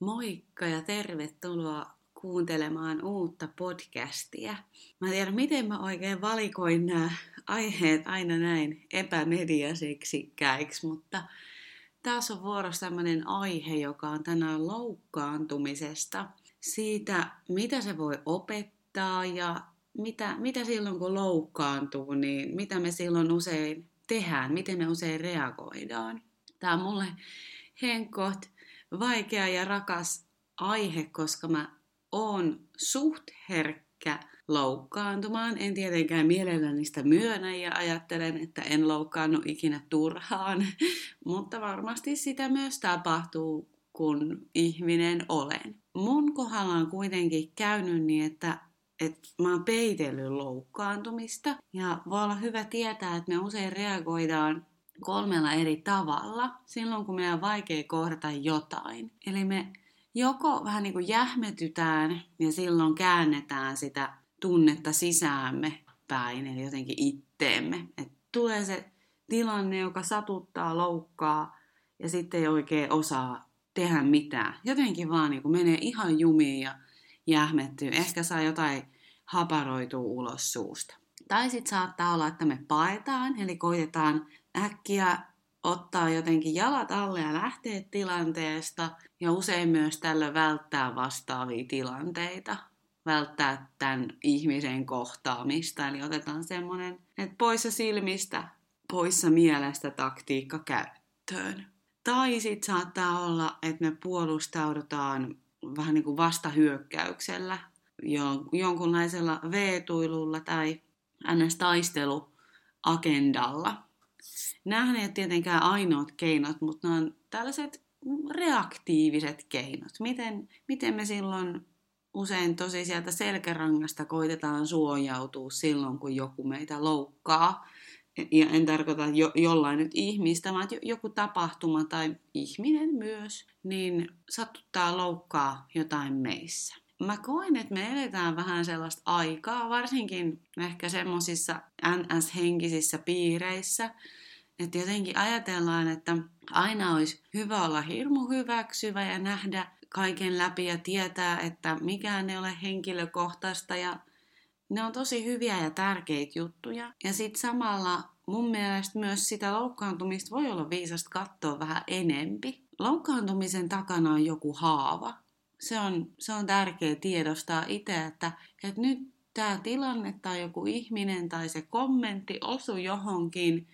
Moikka ja tervetuloa kuuntelemaan uutta podcastia. Mä en tiedä, miten mä oikein valikoin nämä aiheet aina näin epämediasiksi käiksi, mutta taas on vuorossa tämmöinen aihe, joka on tänään loukkaantumisesta. Siitä, mitä se voi opettaa ja mitä, mitä silloin kun loukkaantuu, niin mitä me silloin usein tehdään, miten me usein reagoidaan. Tämä on mulle henkot vaikea ja rakas aihe, koska mä oon suht herkkä loukkaantumaan. En tietenkään mielelläni sitä myönnä ja ajattelen, että en loukkaannut ikinä turhaan, mutta varmasti sitä myös tapahtuu, kun ihminen olen. Mun kohdalla on kuitenkin käynyt niin, että että mä oon peitellyt loukkaantumista. Ja voi olla hyvä tietää, että me usein reagoidaan kolmella eri tavalla silloin, kun meidän on vaikea kohdata jotain. Eli me joko vähän niin kuin jähmetytään ja silloin käännetään sitä tunnetta sisäämme päin, eli jotenkin itteemme. Et tulee se tilanne, joka satuttaa, loukkaa ja sitten ei oikein osaa tehdä mitään. Jotenkin vaan niin kuin menee ihan jumiin ja jähmettyy. Ehkä saa jotain haparoitua ulos suusta. Tai sitten saattaa olla, että me paetaan, eli koitetaan äkkiä ottaa jotenkin jalat alle ja lähteä tilanteesta. Ja usein myös tällä välttää vastaavia tilanteita. Välttää tämän ihmisen kohtaamista. Eli otetaan semmoinen, että poissa silmistä, poissa mielestä taktiikka käyttöön. Tai sitten saattaa olla, että me puolustaudutaan vähän niin kuin vastahyökkäyksellä, jonkunlaisella veetuilulla tai ns-taisteluagendalla. Nämä ei ole tietenkään ainoat keinot, mutta nämä on tällaiset reaktiiviset keinot. Miten, miten me silloin usein tosi sieltä selkärangasta koitetaan suojautua silloin, kun joku meitä loukkaa. Ja en tarkoita jo, jollain nyt ihmistä, vaan joku tapahtuma tai ihminen myös, niin satuttaa loukkaa jotain meissä. Mä koen, että me eletään vähän sellaista aikaa, varsinkin ehkä semmoisissa NS-henkisissä piireissä, että jotenkin ajatellaan, että aina olisi hyvä olla hirmu hyväksyvä ja nähdä kaiken läpi ja tietää, että mikään ei ole henkilökohtaista ja ne on tosi hyviä ja tärkeitä juttuja. Ja sitten samalla mun mielestä myös sitä loukkaantumista voi olla viisasta katsoa vähän enempi. Loukkaantumisen takana on joku haava. Se on, se on tärkeä tiedostaa itse, että, että nyt tämä tilanne tai joku ihminen tai se kommentti osu johonkin,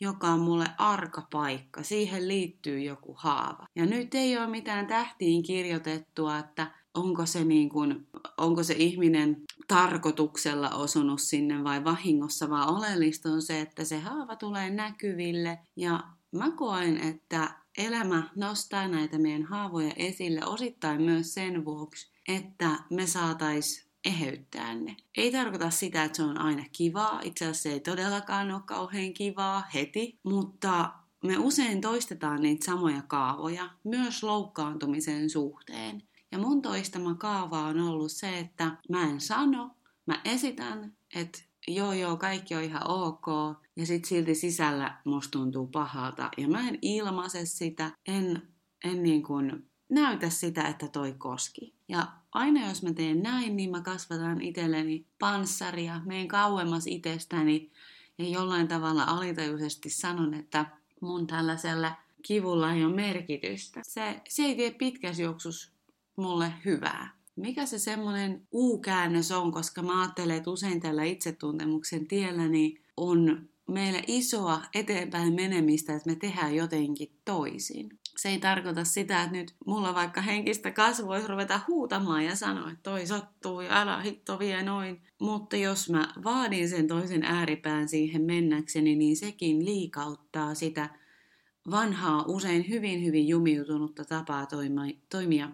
joka on mulle arka paikka. Siihen liittyy joku haava. Ja nyt ei ole mitään tähtiin kirjoitettua, että onko se, niin kuin, onko se ihminen tarkoituksella osunut sinne vai vahingossa, vaan oleellista on se, että se haava tulee näkyville. Ja mä koen, että elämä nostaa näitä meidän haavoja esille osittain myös sen vuoksi, että me saatais eheyttää ne. Ei tarkoita sitä, että se on aina kivaa. Itse asiassa se ei todellakaan ole kauhean kivaa heti, mutta me usein toistetaan niitä samoja kaavoja myös loukkaantumisen suhteen. Ja mun toistama kaava on ollut se, että mä en sano, mä esitän, että joo joo, kaikki on ihan ok, ja sit silti sisällä musta tuntuu pahalta, ja mä en ilmaise sitä, en, en niin kuin näytä sitä, että toi koski. Ja aina jos mä teen näin, niin mä kasvatan itselleni panssaria, meen kauemmas itsestäni, ja jollain tavalla alitajuisesti sanon, että mun tällaisella kivulla ei ole merkitystä. Se, se ei tee pitkässä juoksussa mulle hyvää. Mikä se semmoinen U-käännös on, koska mä ajattelen, että usein tällä itsetuntemuksen tiellä niin on meille isoa eteenpäin menemistä, että me tehdään jotenkin toisin. Se ei tarkoita sitä, että nyt mulla vaikka henkistä kasvua voisi ruveta huutamaan ja sanoa, että toi sattuu ja älä hitto vie noin. Mutta jos mä vaadin sen toisen ääripään siihen mennäkseni, niin sekin liikauttaa sitä vanhaa, usein hyvin hyvin jumiutunutta tapaa toimia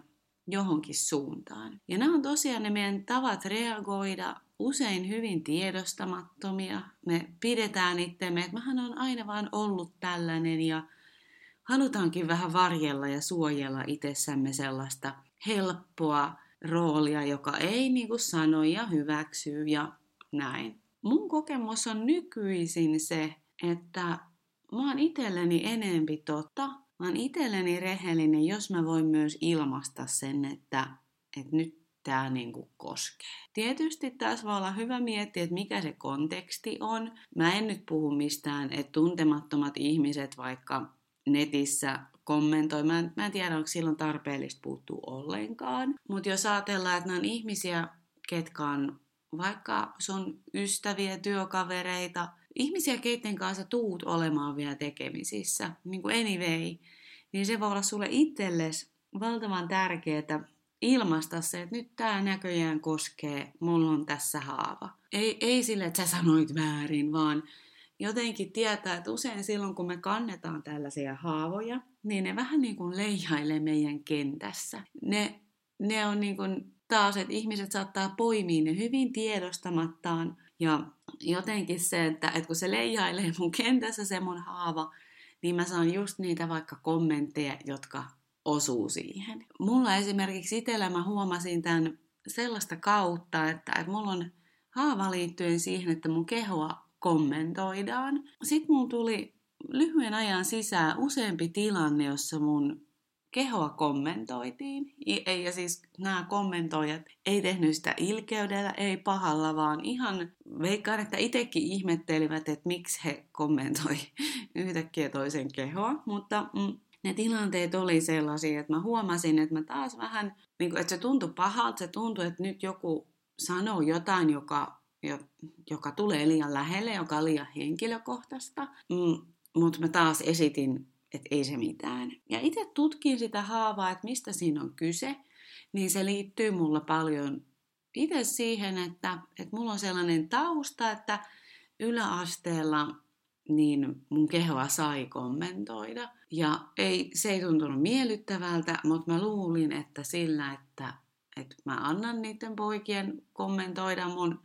johonkin suuntaan. Ja nämä on tosiaan ne meidän tavat reagoida usein hyvin tiedostamattomia. Me pidetään itsemme, että mähän on aina vaan ollut tällainen ja halutaankin vähän varjella ja suojella itsessämme sellaista helppoa roolia, joka ei niin kuin sano ja hyväksyy ja näin. Mun kokemus on nykyisin se, että mä oon itselleni enempi totta mä oon itselleni rehellinen, jos mä voin myös ilmaista sen, että, että nyt tämä niinku koskee. Tietysti tässä voi olla hyvä miettiä, että mikä se konteksti on. Mä en nyt puhu mistään, että tuntemattomat ihmiset vaikka netissä kommentoi. Mä en, mä en tiedä, onko silloin tarpeellista puuttua ollenkaan. Mutta jos ajatellaan, että nämä on ihmisiä, ketkä on vaikka sun ystäviä, työkavereita, ihmisiä, keiden kanssa tuut olemaan vielä tekemisissä, niin kuin anyway, niin se voi olla sulle itsellesi valtavan tärkeää ilmaista se, että nyt tämä näköjään koskee, mulla on tässä haava. Ei, ei sille, että sä sanoit väärin, vaan jotenkin tietää, että usein silloin kun me kannetaan tällaisia haavoja, niin ne vähän niin kuin leijailee meidän kentässä. Ne, ne on niin kuin taas, että ihmiset saattaa poimia ne hyvin tiedostamattaan ja jotenkin se, että, että kun se leijailee mun kentässä se mun haava, niin mä saan just niitä vaikka kommentteja, jotka osuu siihen. Mulla esimerkiksi itsellä mä huomasin tämän sellaista kautta, että, että mulla on haava liittyen siihen, että mun kehoa kommentoidaan. Sitten mun tuli lyhyen ajan sisään useampi tilanne, jossa mun kehoa kommentoitiin. Ja siis nämä kommentoijat ei tehnyt sitä ilkeydellä, ei pahalla, vaan ihan veikkaan, että itsekin ihmettelivät, että miksi he kommentoi yhtäkkiä toisen kehoa. Mutta mm, ne tilanteet oli sellaisia, että mä huomasin, että mä taas vähän, niin kuin, että se tuntui pahalta, se tuntui, että nyt joku sanoo jotain, joka, joka tulee liian lähelle, joka on liian henkilökohtaista. Mm, mutta mä taas esitin, että ei se mitään. Ja itse tutkin sitä haavaa, että mistä siinä on kyse, niin se liittyy mulla paljon itse siihen, että, että mulla on sellainen tausta, että yläasteella niin mun kehoa sai kommentoida. Ja ei, se ei tuntunut miellyttävältä, mutta mä luulin, että sillä, että, että mä annan niiden poikien kommentoida mun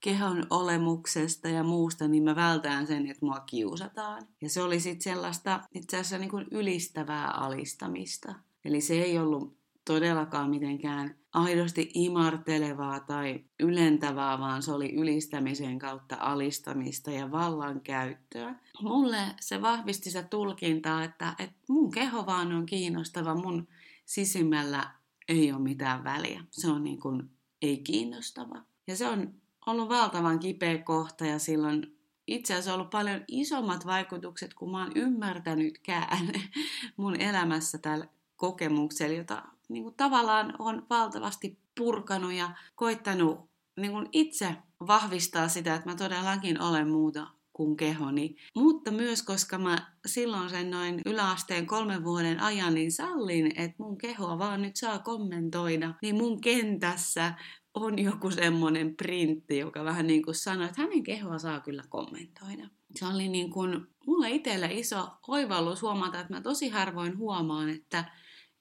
kehon olemuksesta ja muusta, niin mä vältään sen, että mua kiusataan. Ja se oli sitten sellaista itse asiassa niin kuin ylistävää alistamista. Eli se ei ollut todellakaan mitenkään aidosti imartelevaa tai ylentävää, vaan se oli ylistämisen kautta alistamista ja vallankäyttöä. Mulle se vahvisti se tulkintaa, että, että mun keho vaan on kiinnostava, mun sisimmällä ei ole mitään väliä. Se on niin kuin ei kiinnostava. Ja se on ollut valtavan kipeä kohta ja silloin itse asiassa ollut paljon isommat vaikutukset kuin mä oon ymmärtänytkään mun elämässä tällä kokemuksella, jota niin kuin tavallaan on valtavasti purkanut ja koittanut niin kuin itse vahvistaa sitä, että mä todellakin olen muuta kuin kehoni. Mutta myös koska mä silloin sen noin yläasteen kolmen vuoden ajan niin sallin, että mun kehoa vaan nyt saa kommentoida, niin mun kentässä on joku semmoinen printti, joka vähän niin kuin sanoi, että hänen kehoa saa kyllä kommentoida. Se oli niin kuin mulle itselle iso oivallus huomata, että mä tosi harvoin huomaan, että,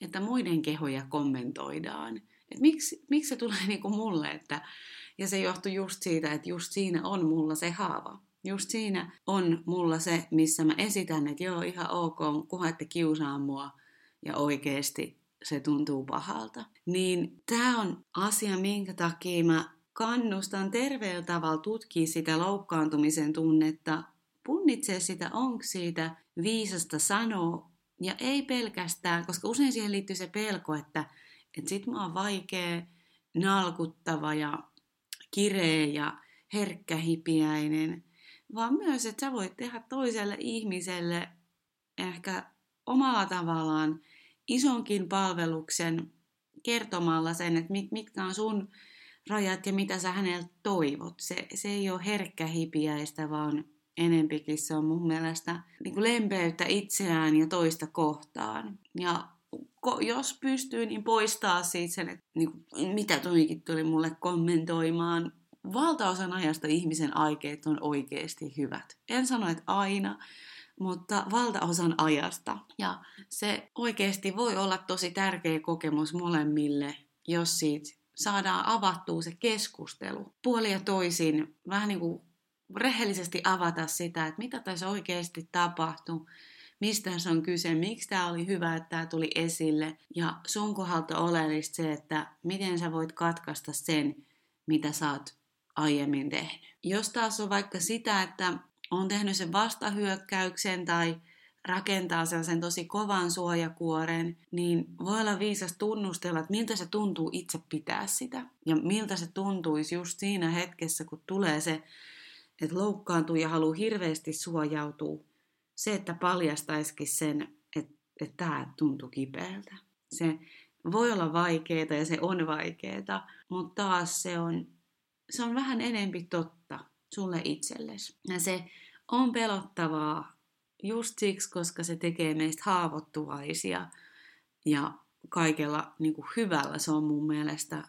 että muiden kehoja kommentoidaan. Et miksi, miksi se tulee niin kuin mulle, että, ja se johtui just siitä, että just siinä on mulla se haava. Just siinä on mulla se, missä mä esitän, että joo, ihan ok, kunhan ette kiusaa mua ja oikeasti se tuntuu pahalta. Niin tämä on asia, minkä takia mä kannustan terveellä tavalla tutkia sitä loukkaantumisen tunnetta, punnitsee sitä, onko siitä viisasta sanoa, ja ei pelkästään, koska usein siihen liittyy se pelko, että, että sit mä oon vaikea, nalkuttava ja kireä ja herkkähipiäinen, vaan myös, että sä voit tehdä toiselle ihmiselle ehkä omalla tavallaan isonkin palveluksen kertomalla sen, että mit, mitkä on sun rajat ja mitä sä häneltä toivot. Se, se ei ole herkkähipiäistä, vaan enempikin se on mun mielestä niin kuin lempeyttä itseään ja toista kohtaan. Ja jos pystyy, niin poistaa siitä sen, että niin kuin, mitä toikin tuli mulle kommentoimaan. Valtaosan ajasta ihmisen aikeet on oikeasti hyvät. En sano, että aina, mutta valtaosan ajasta. Ja se oikeasti voi olla tosi tärkeä kokemus molemmille, jos siitä saadaan avattua se keskustelu. Puoli ja toisin vähän niin kuin rehellisesti avata sitä, että mitä tässä oikeasti tapahtui, mistä se on kyse, miksi tämä oli hyvä, että tämä tuli esille. Ja sun kohdalta oleellista se, että miten sä voit katkaista sen, mitä sä oot aiemmin tehnyt. Jos taas on vaikka sitä, että on tehnyt sen vastahyökkäyksen tai rakentaa sellaisen tosi kovan suojakuoren, niin voi olla viisas tunnustella, että miltä se tuntuu itse pitää sitä. Ja miltä se tuntuisi just siinä hetkessä, kun tulee se, että loukkaantuu ja haluaa hirveästi suojautua. Se, että paljastaisikin sen, että, että tämä tuntuu kipeältä. Se voi olla vaikeaa ja se on vaikeaa, mutta taas se on, se on vähän enempi totta sulle itsellesi. Ja se on pelottavaa just siksi, koska se tekee meistä haavoittuvaisia ja kaikella niin kuin hyvällä se on mun mielestä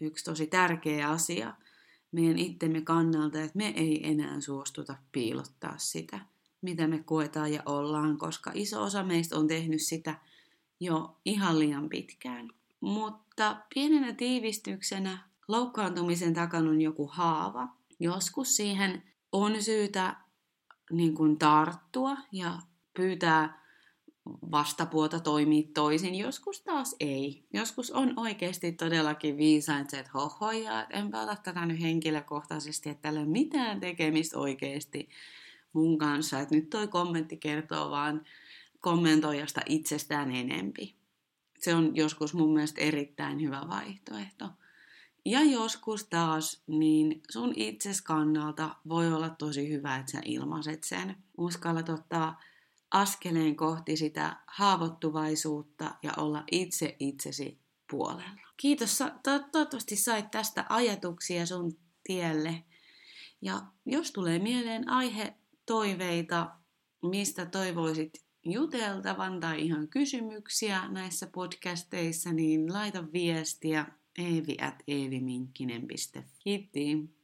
yksi tosi tärkeä asia meidän itsemme kannalta, että me ei enää suostuta piilottaa sitä, mitä me koetaan ja ollaan, koska iso osa meistä on tehnyt sitä jo ihan liian pitkään. Mutta pienenä tiivistyksenä loukkaantumisen takana on joku haava. Joskus siihen on syytä niin kuin tarttua ja pyytää vastapuolta toimii toisin. Joskus taas ei. Joskus on oikeasti todellakin viisain se, että hohoja, että enpä ota tätä nyt henkilökohtaisesti, että tällä ei ole mitään tekemistä oikeasti mun kanssa. Että nyt toi kommentti kertoo vaan kommentoijasta itsestään enempi. Se on joskus mun mielestä erittäin hyvä vaihtoehto. Ja joskus taas, niin sun itses kannalta voi olla tosi hyvä, että sä ilmaiset sen. Uskallat ottaa askeleen kohti sitä haavoittuvaisuutta ja olla itse itsesi puolella. Kiitos, to- toivottavasti sait tästä ajatuksia sun tielle. Ja jos tulee mieleen aihe, toiveita, mistä toivoisit juteltavan tai ihan kysymyksiä näissä podcasteissa, niin laita viestiä eevi at. Kiitti!